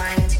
trying to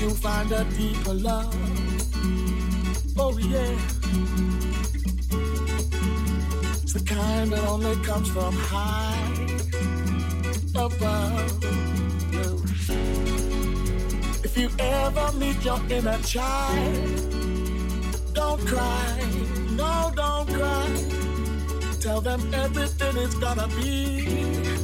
You'll find a deeper love. Oh, yeah. It's the kind that only comes from high above. you. If you ever meet your inner child, don't cry. No, don't cry. Tell them everything is gonna be.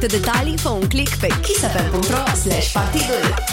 multe detalii, fă un click pe kissfm.ro slash partidul.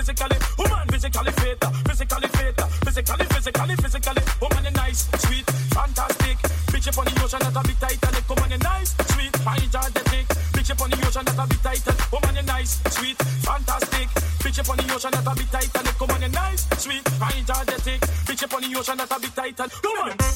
physically, woman physically fit, physically fit, physically, physically, physically. Woman you nice, sweet, fantastic. Bitch up on the ocean, that a bit Titanic. Woman you nice, sweet, I enjoy the dick. Bitch up the ocean, that a bit tighter. Woman you nice, sweet, fantastic. Bitch up on the ocean, that a bit Titanic. Woman you nice, sweet, I. Bitch up on the ocean, not a bit Titanic. Woman.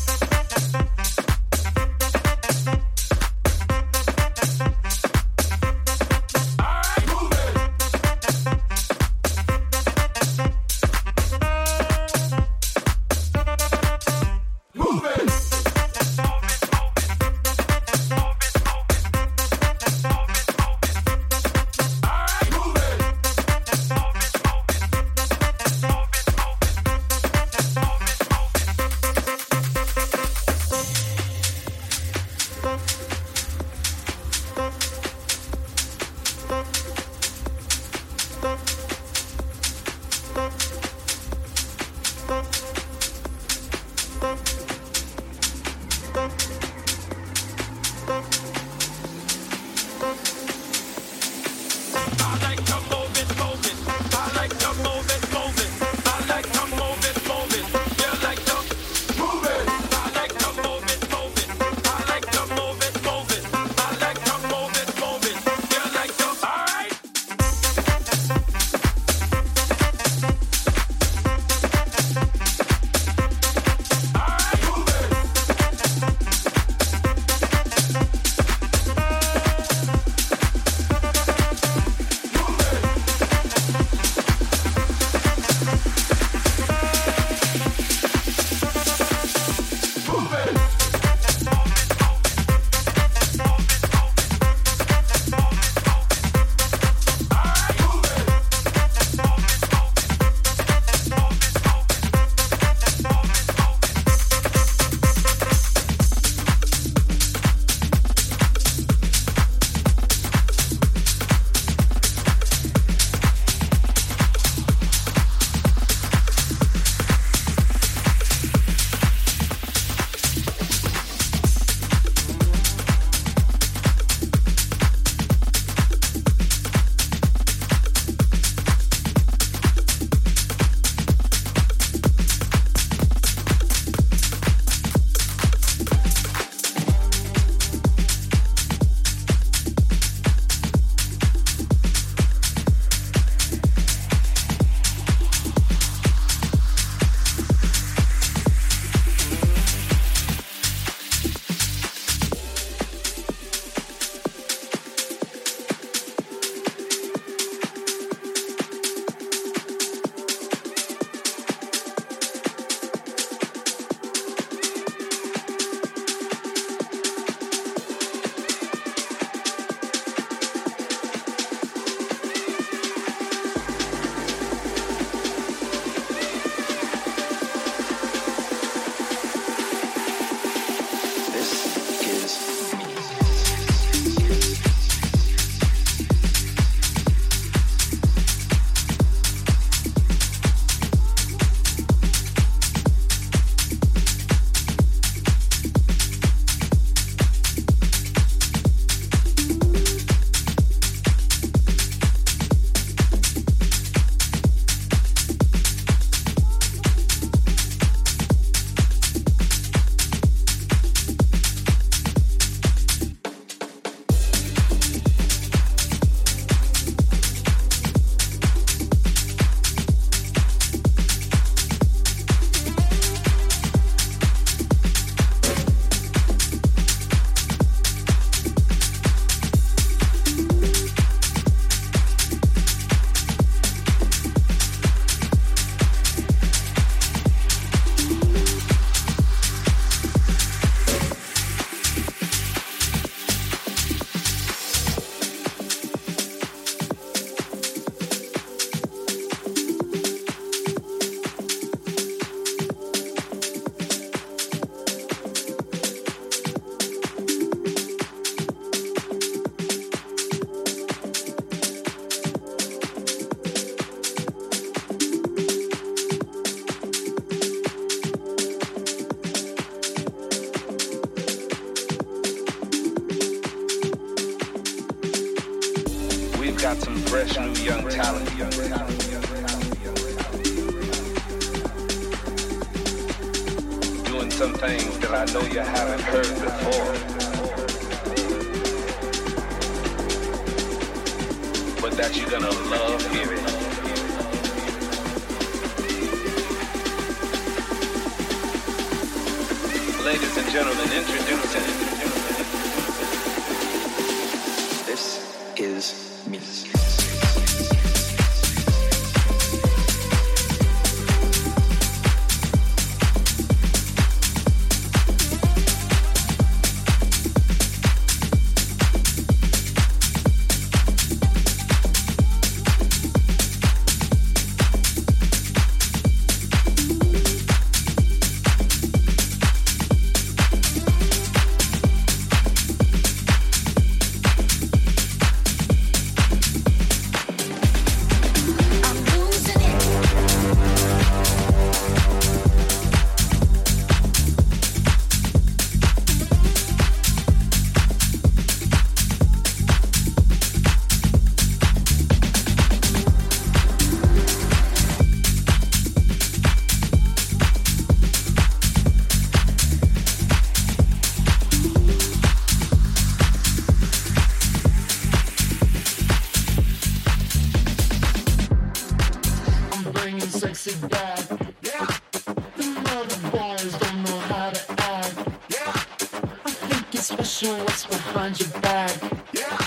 especially what's behind your back. Yeah.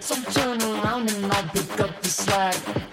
So turn around and I'll pick up the slack.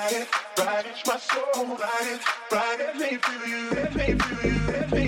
ride it, ride it, my soul, ride it, ride it, let me feel you, let me feel you, let me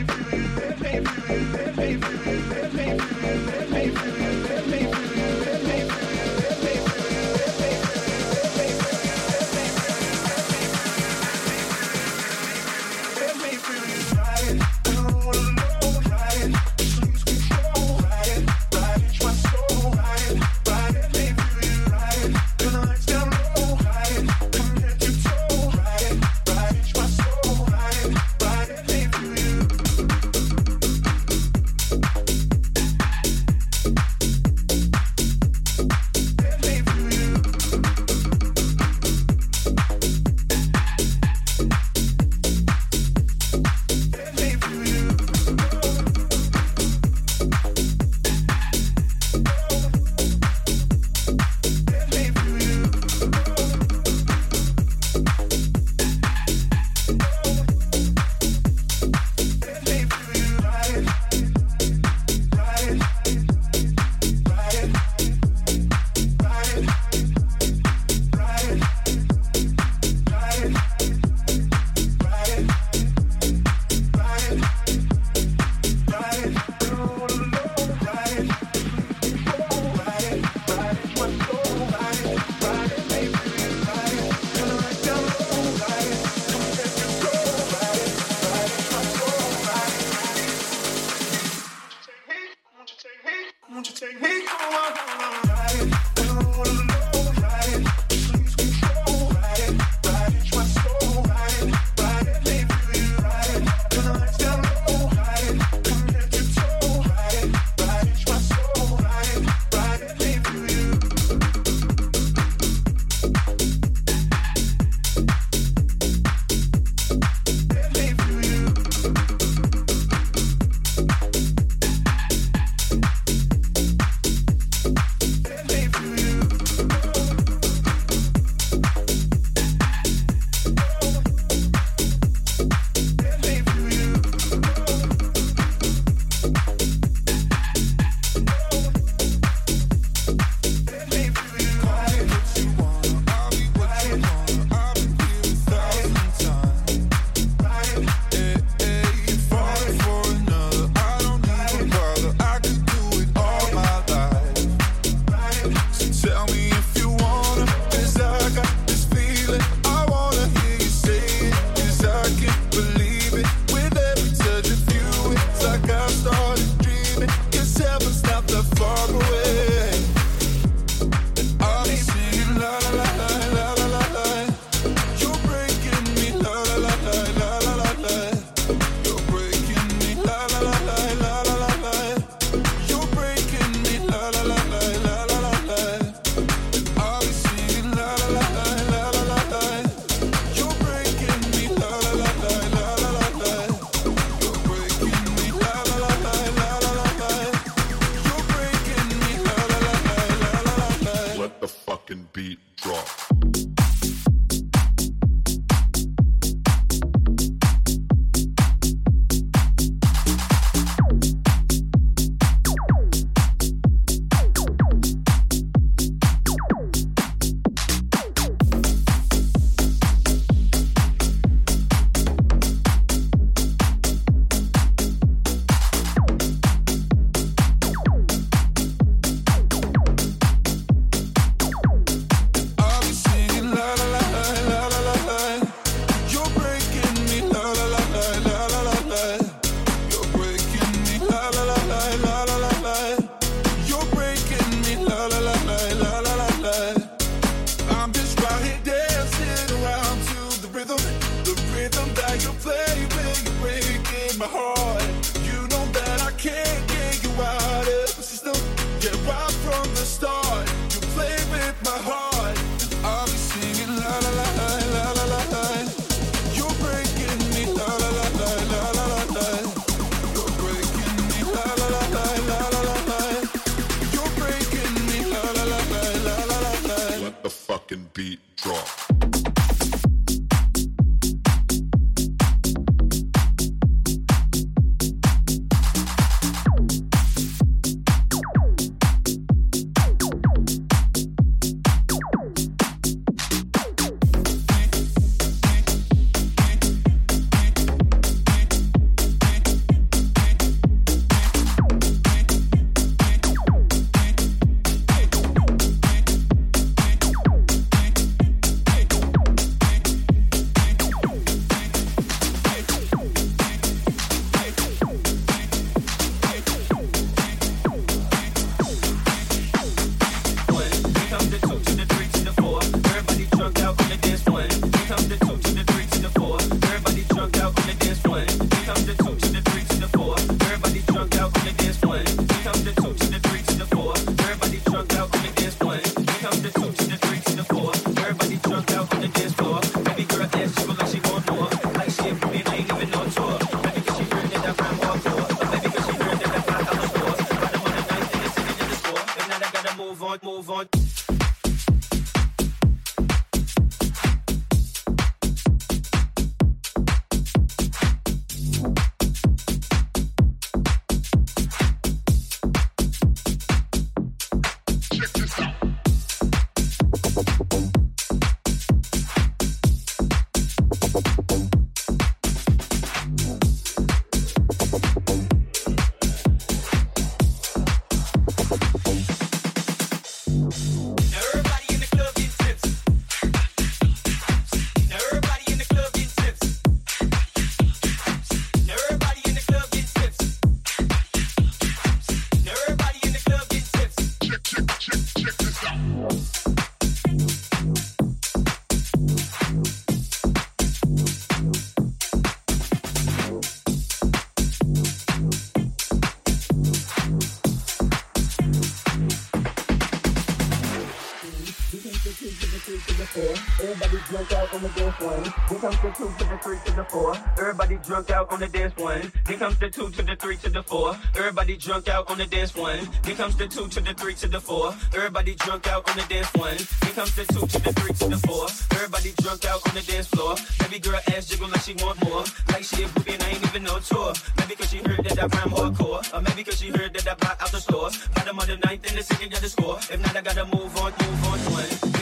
one. Here comes the two to the three to the four. Everybody drunk out on the dance one. Here comes the two to the three to the four. Everybody drunk out on the dance one. Here comes the two to the three to the four. Everybody drunk out on the dance one. Here comes the two to the three to the four. Everybody drunk out on the dance floor. Every girl ass jiggle like she want more. Like she a groupie and I ain't even no tour. Maybe cause she heard that I prime hardcore. Or maybe cause she heard that I bought out the store. Bottom of the ninth and the second got the score. If not, I gotta move on, move on one.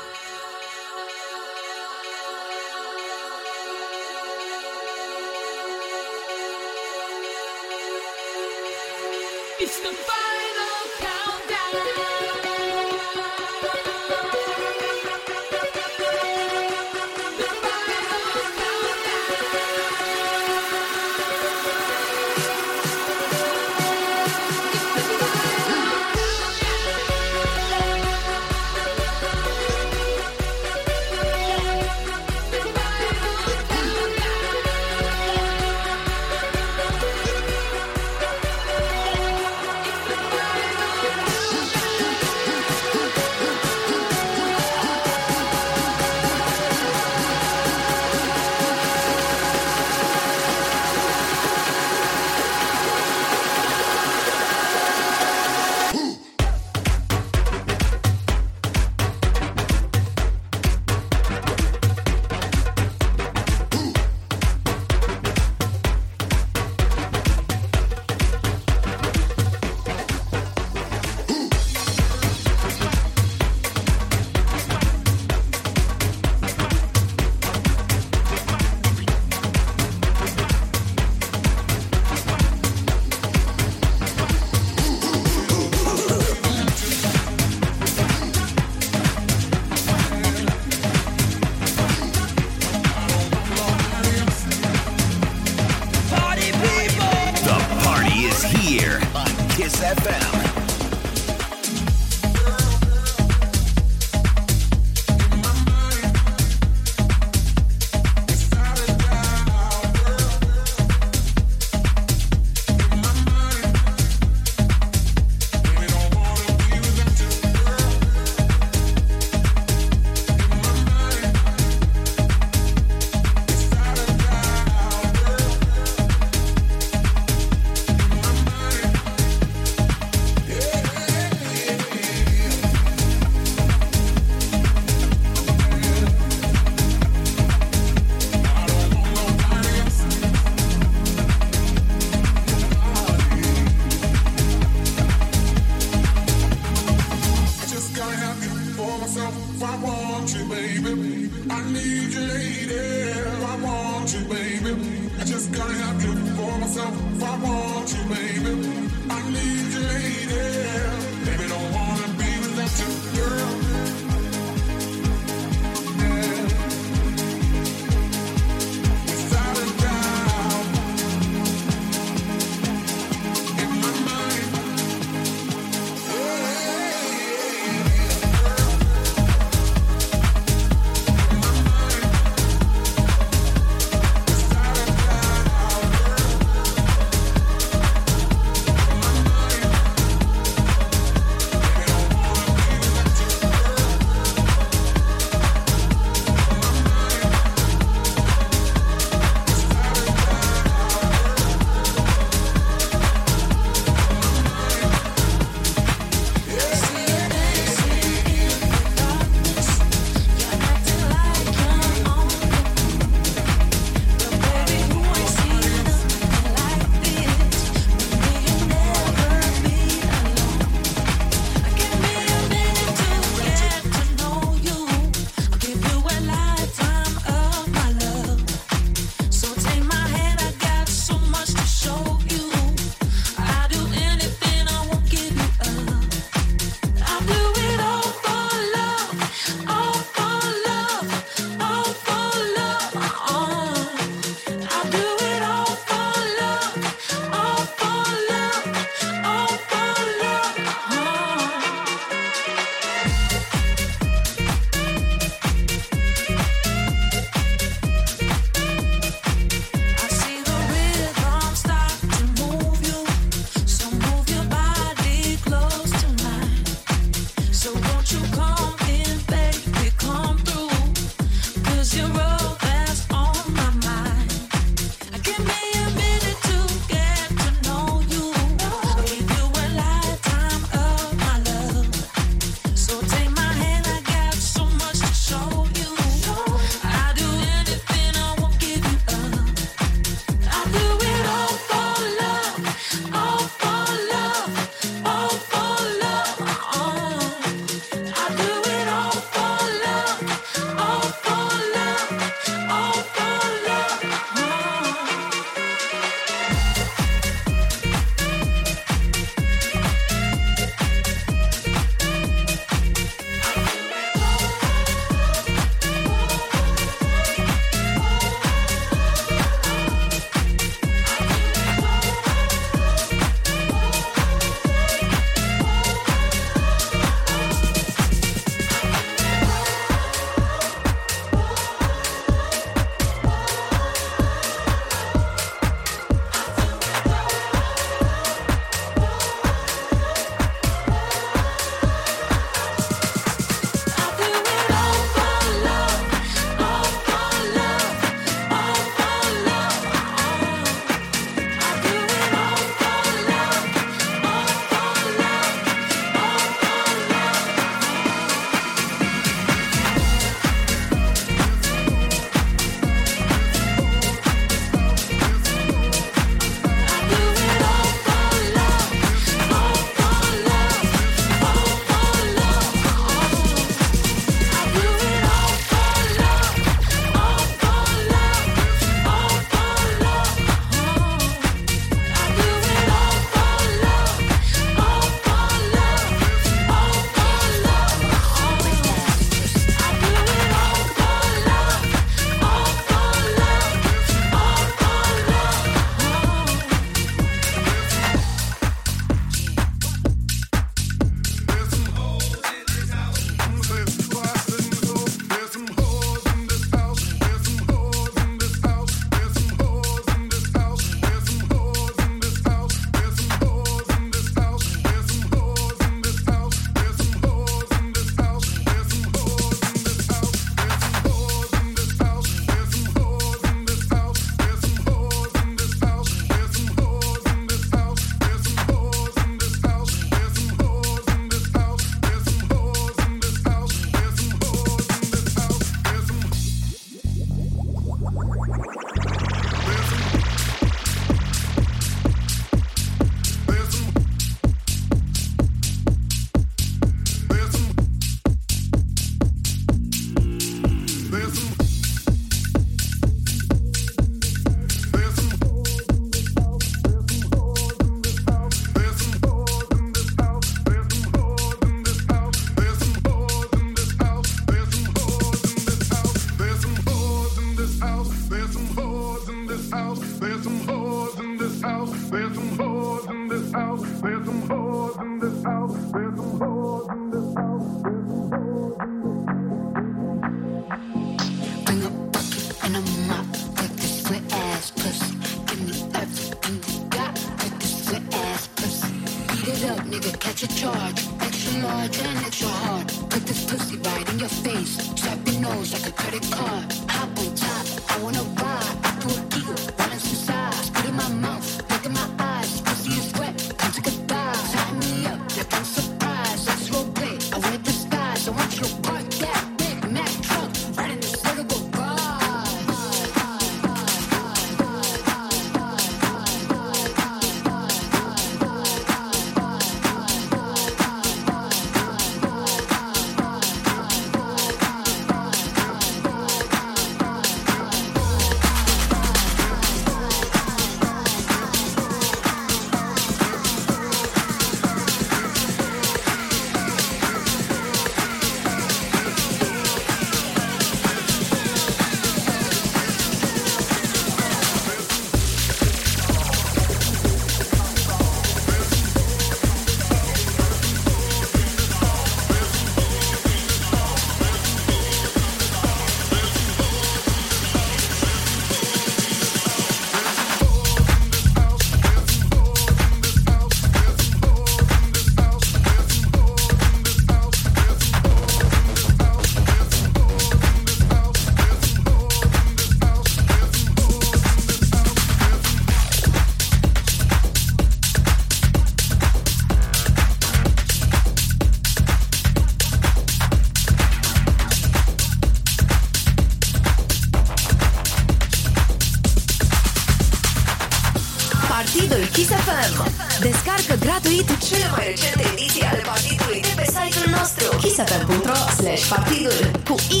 Kiss FM. Descarcă gratuit cele mai recente ediții ale partidului de pe site-ul nostru kissfm.ro slash partidul cu Y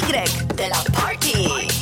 de la Party.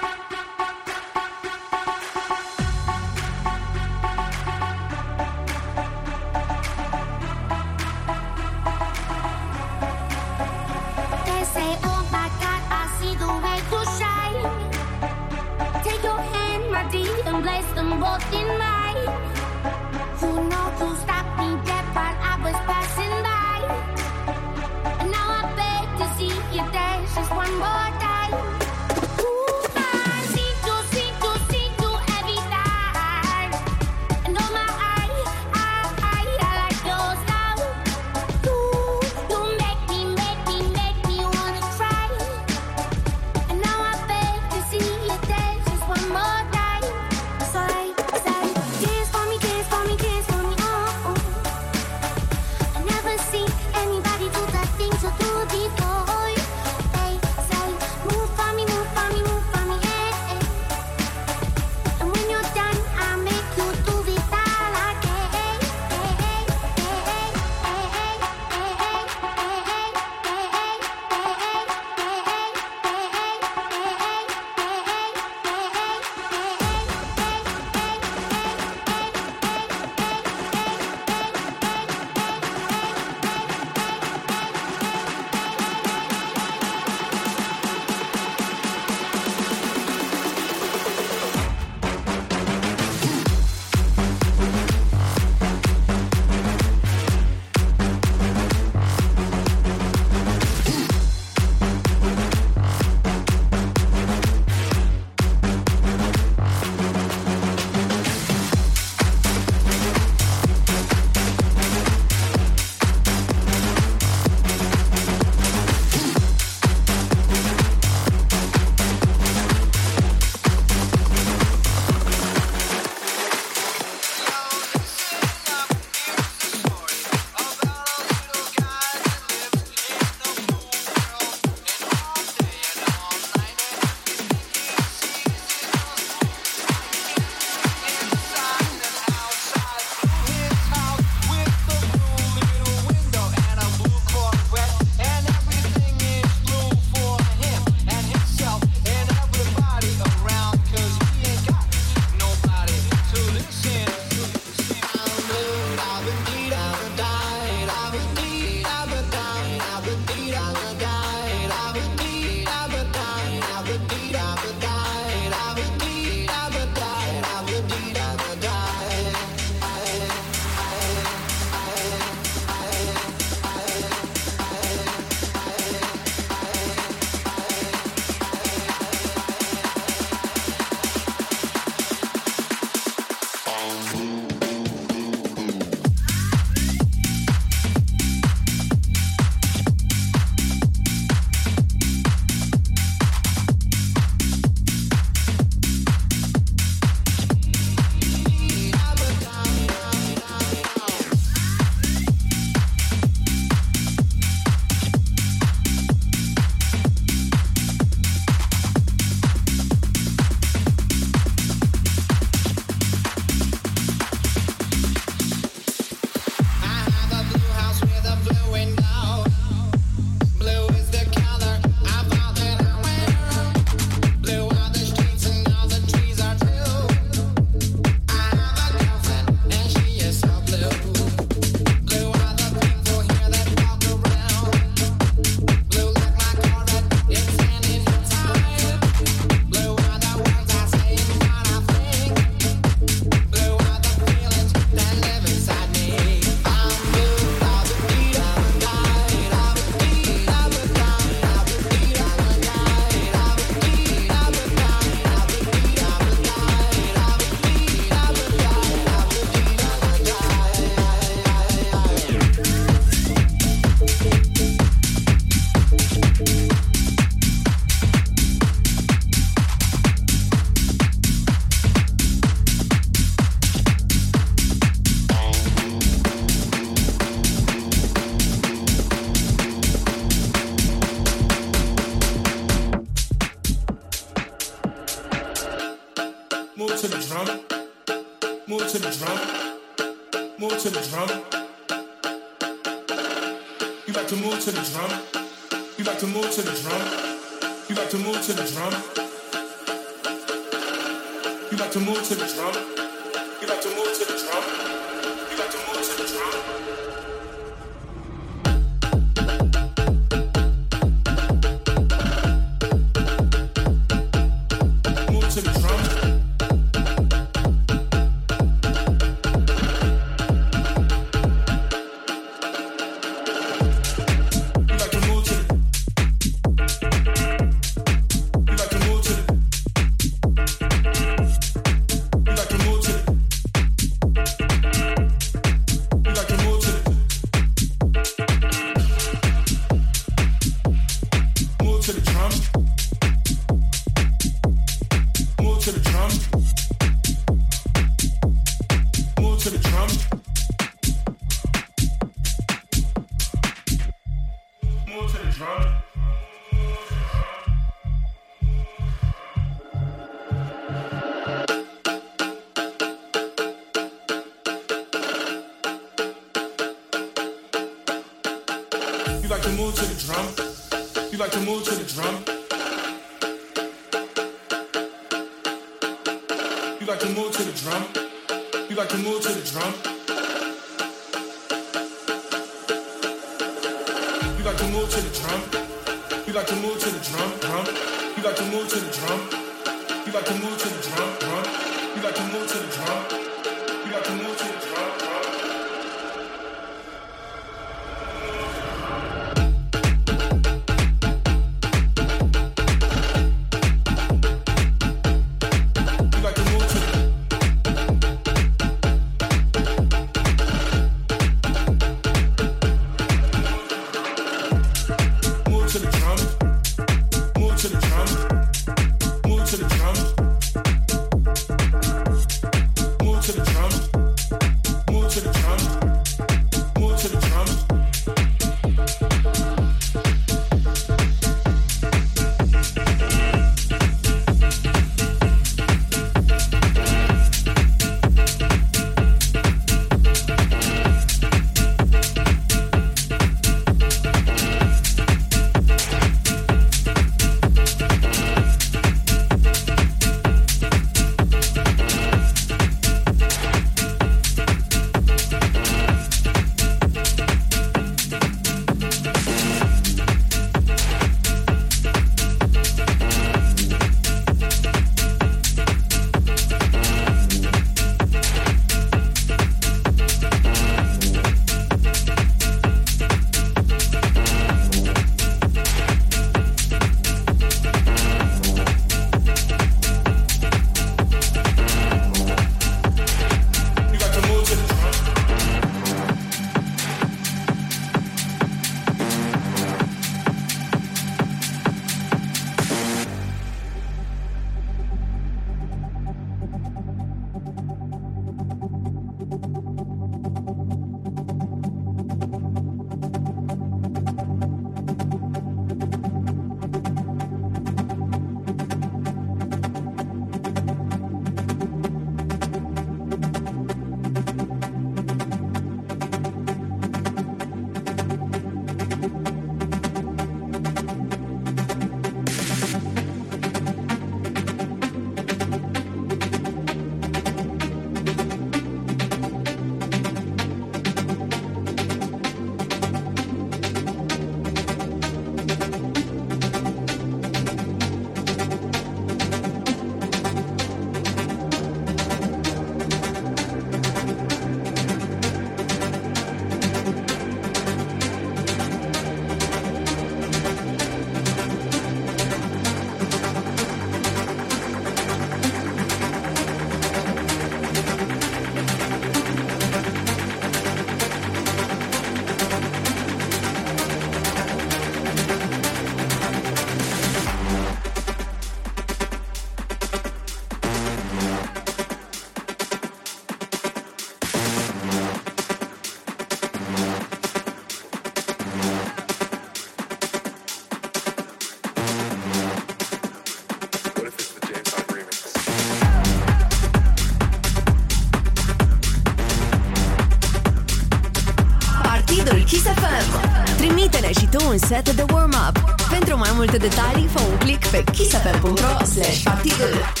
un set de warm-up. Pentru mai multe detalii, fă un click pe kissfm.ro slash